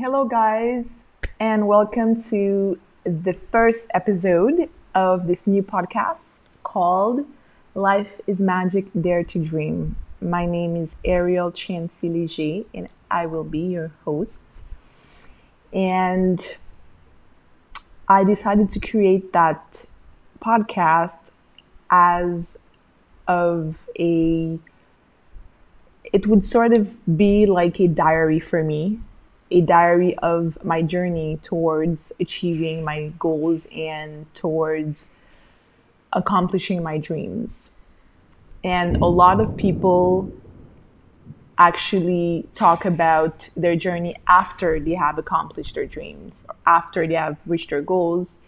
Hello, guys, and welcome to the first episode of this new podcast called Life is Magic Dare to Dream. My name is Ariel Chancy Léger, and I will be your host. And I decided to create that podcast as of a it would sort of be like a diary for me a diary of my journey towards achieving my goals and towards accomplishing my dreams. And a lot of people actually talk about their journey after they have accomplished their dreams, after they have reached their goals.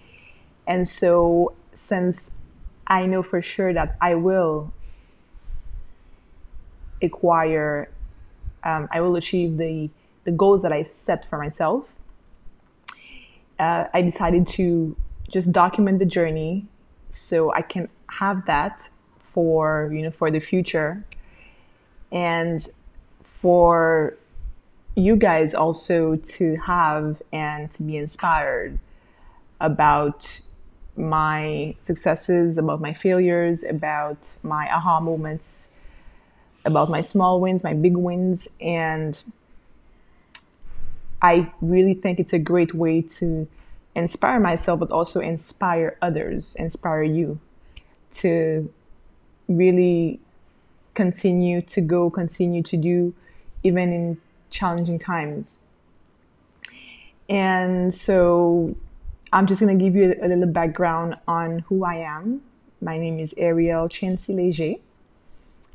And so, since I know for sure that I will acquire, um, I will achieve the the goals that I set for myself, uh, I decided to just document the journey so I can have that for you know for the future. And for you guys also to have and to be inspired about my successes, about my failures, about my aha moments, about my small wins, my big wins, and I really think it's a great way to inspire myself, but also inspire others, inspire you to really continue to go, continue to do, even in challenging times. And so I'm just going to give you a, little background on who I am. My name is Ariel Chancy Léger.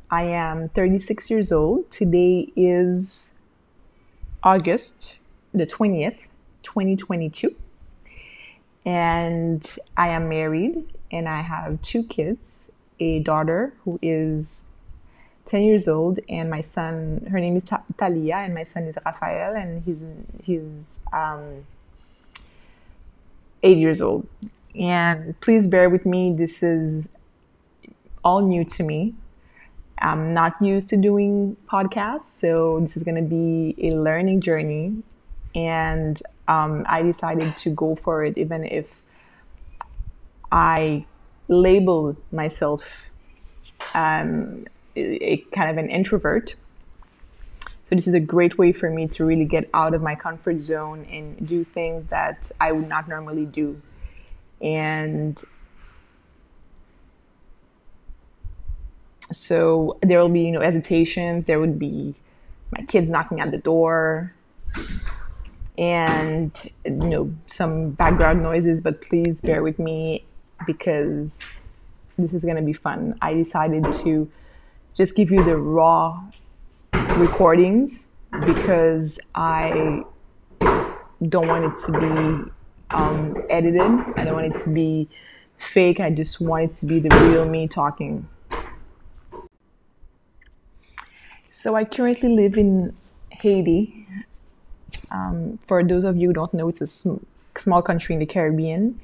I am 36 years old. Today is August the 20th, 2022. And I am married and I have two kids a daughter who is 10 years old, and my son, her name is Talia, and my son is Rafael, and he's, he's um, eight years old. And please bear with me, this is all new to me. I'm not used to doing podcasts, so this is going to be a learning journey and um, I decided to go for it, even if I label myself um, a, a kind of an introvert. So this is a great way for me to really get out of my comfort zone and do things that I would not normally do. And so there will be, you know, hesitations. There would be my kids knocking at the door and you know some background noises but please bear with me because this is going to be fun. I decided to just give you the raw recordings because i don't want it to be um, edited. I don't want it to be fake. I just want it to be the real me talking. So i currently live in haiti um, for those of you who don't know, it's a sm- small country in the Caribbean.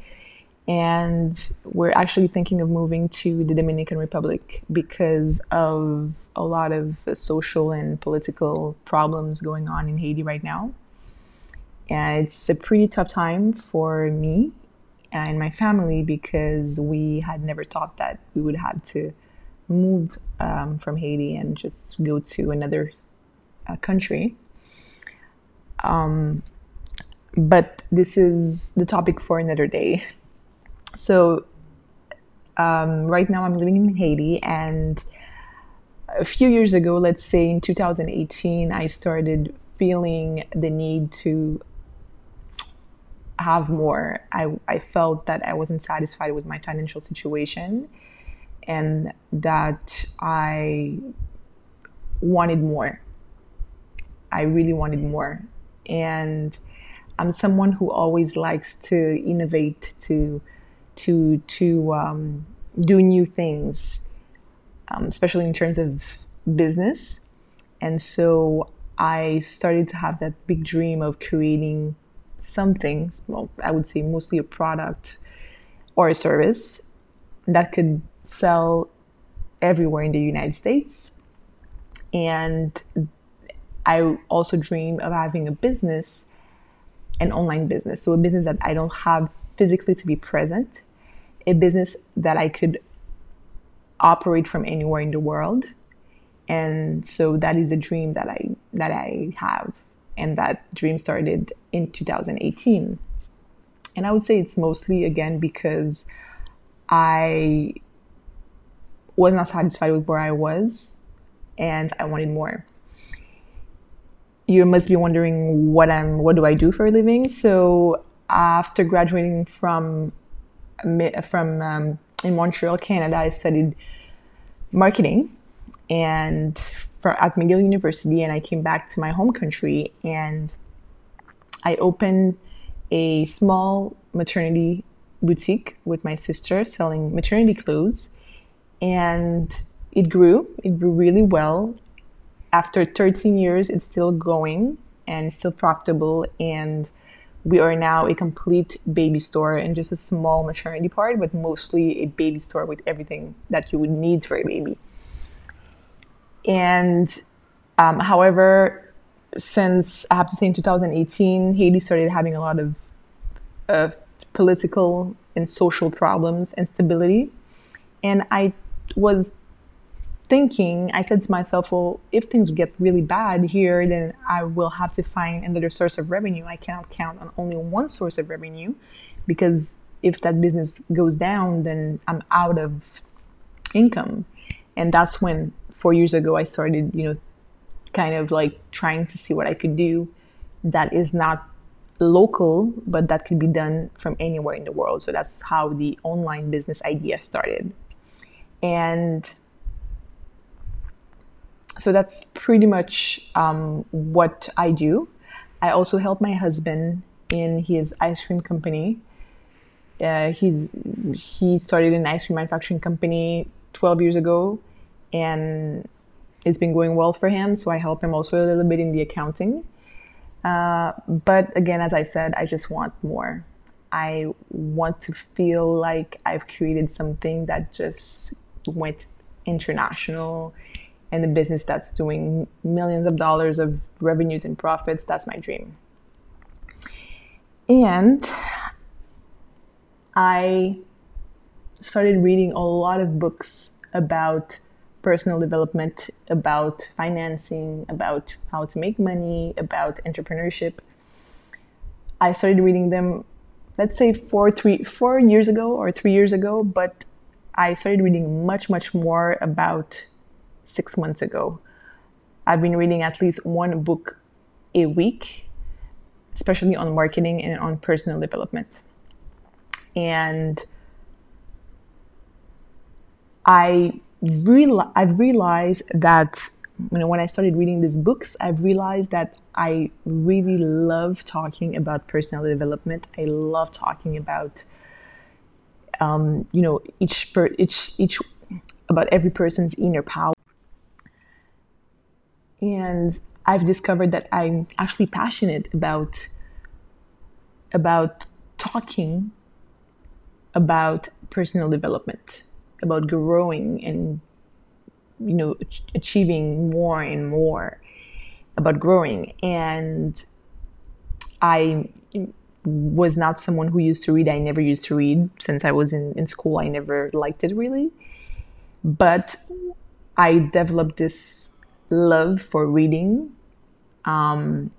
And we're actually thinking of moving to the Dominican Republic because of a lot of social and political problems going on in Haiti right now. And it's a pretty tough time for me and my family because we had never thought that we would have to move um, from Haiti and just go to another uh, country. Um, but this is the topic for another day. So, um, right now I'm living in Haiti, and a few years ago, let's say in 2018, I started feeling the need to have more. I, I felt that I wasn't satisfied with my financial situation and that I wanted more. I really wanted more and I'm someone who always likes to innovate, to to to um, do new things, um, especially in terms of business. And so I started to have that big dream of creating something. Well, I would say mostly a product or a service that could sell everywhere in the United States. And I also dream of having a business an online business. So a business that I don't have physically to be present, a business that I could operate from anywhere in the world. And so that is a dream that I that I have. And that dream started in 2018. And I would say it's mostly again because I was not satisfied with where I was and I wanted more. You must be wondering what I'm what do I do for a living? So after graduating from from um, in Montreal, Canada, I studied marketing and for, at McGill University, and I came back to my home country and I opened a small maternity boutique with my sister selling maternity clothes and it grew it grew really well after 13 years it's still going and still profitable and we are now a complete baby store and just a small maternity part but mostly a baby store with everything that you would need for a baby. And um, however since i have to say in 2018 haiti started having a lot of uh, political and social problems and stability. And i was thinking, I said to myself, well, if things get really bad here, then I will have to find another source of revenue. I cannot count on only one source of revenue because if that business goes down, then I'm out of income. And that's when four years ago I started, you know, kind of like trying to see what I could do that is not local, but that could be done from anywhere in the world. So that's how the online business idea started. And so that's pretty much um, what I do. I also help my husband in his ice cream company. Uh, he's he started an ice cream manufacturing company 12 years ago, and it's been going well for him. So I help him also a little bit in the accounting. Uh, but again, as I said, I just want more. I want to feel like I've created something that just went international and a business that's doing millions of dollars of revenues and profits. That's my dream. And I started reading a lot of books about personal development, about financing, about how to make money, about entrepreneurship. I started reading them, let's say four, three, four years ago or three years ago, but I started reading much, much more about six months ago. I've been reading at least one book a week, especially on marketing and on personal development. And I real I've realized that you know when I started reading these books, I've realized that I really love talking about personal development. I love talking about um, you know each per, each each about every person's inner power and I've discovered that I'm actually passionate about about talking about personal development, about growing and you know achieving more and more about growing and I was not someone who used to read. I never used to read since I was in, in school. I never liked it really. But I developed this love for reading, um,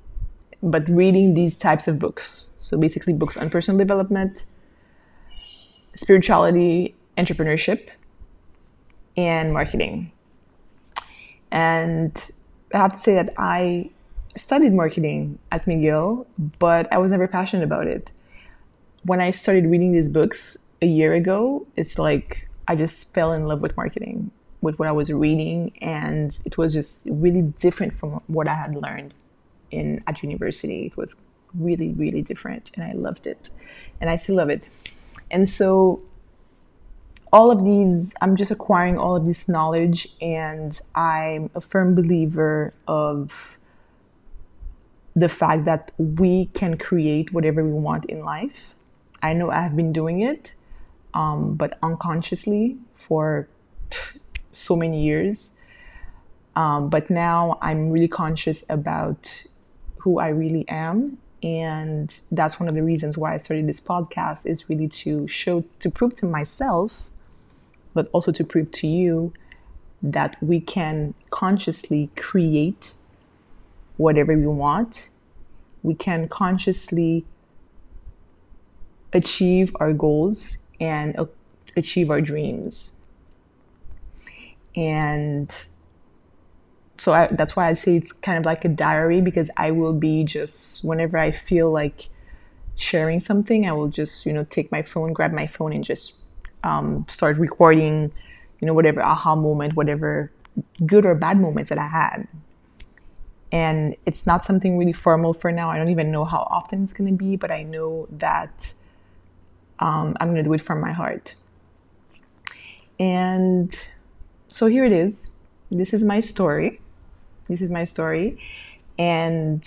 but reading these types of books. So basically, books on personal development, spirituality, entrepreneurship, and marketing. And I have to say that I studied marketing at McGill, but I was never passionate about it. When I started reading these books a year ago, it's like I just fell in love with marketing with what I was reading, and it was just really different from what I had learned in at university. It was really, really different, and I loved it, and I still love it. And so, all of these, I'm just acquiring all of this knowledge, and I'm a firm believer of the fact that we can create whatever we want in life. I know I've been doing it, um, but unconsciously for so many years. Um, but now I'm really conscious about who I really am and that's one of the reasons why I started this podcast is really to show to prove to myself but also to prove to you that we can consciously create whatever we want. We can consciously achieve our goals and uh, achieve our dreams. And so I, that's why I say it's kind of like a diary because I will be just whenever I feel like sharing something, I will just you know take my phone, grab my phone, and just um, start recording, you know, whatever aha moment, whatever good or bad moments that I had. And it's not something really formal for now. I don't even know how often it's going to be, but I know that um, I'm going to do it from my heart. And so here it is. This is my story. This is my story. And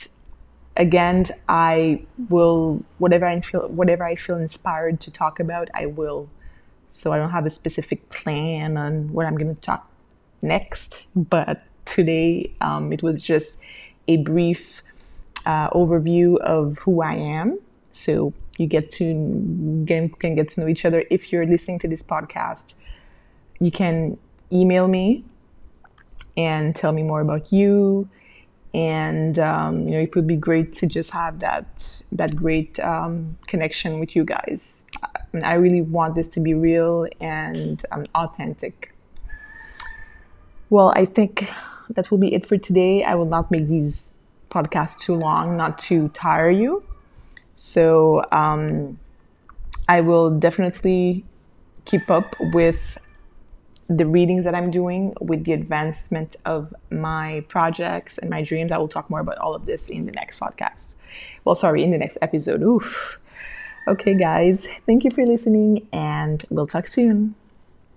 again, I will whatever I feel whatever I feel inspired to talk about, I will so I don't have a specific plan on what I'm going to talk next. But today um, it was just a brief uh, overview of who I am. So you get to get, can get to know each other. If you're listening to this podcast, you can email me and tell me more about you. And um, you know, it would be great to just have that that great um, connection with you guys. I really want this to be real and um, authentic. Well, I think that will be it for today. I will not make these podcasts too long, not to tire you. So um, I will definitely keep up with the readings that I'm doing, with the advancement of my projects and my dreams. I will talk more about all of this in the next podcast. Well, sorry, in the next episode. Oof. Okay, guys, thank you for listening, and we'll talk soon.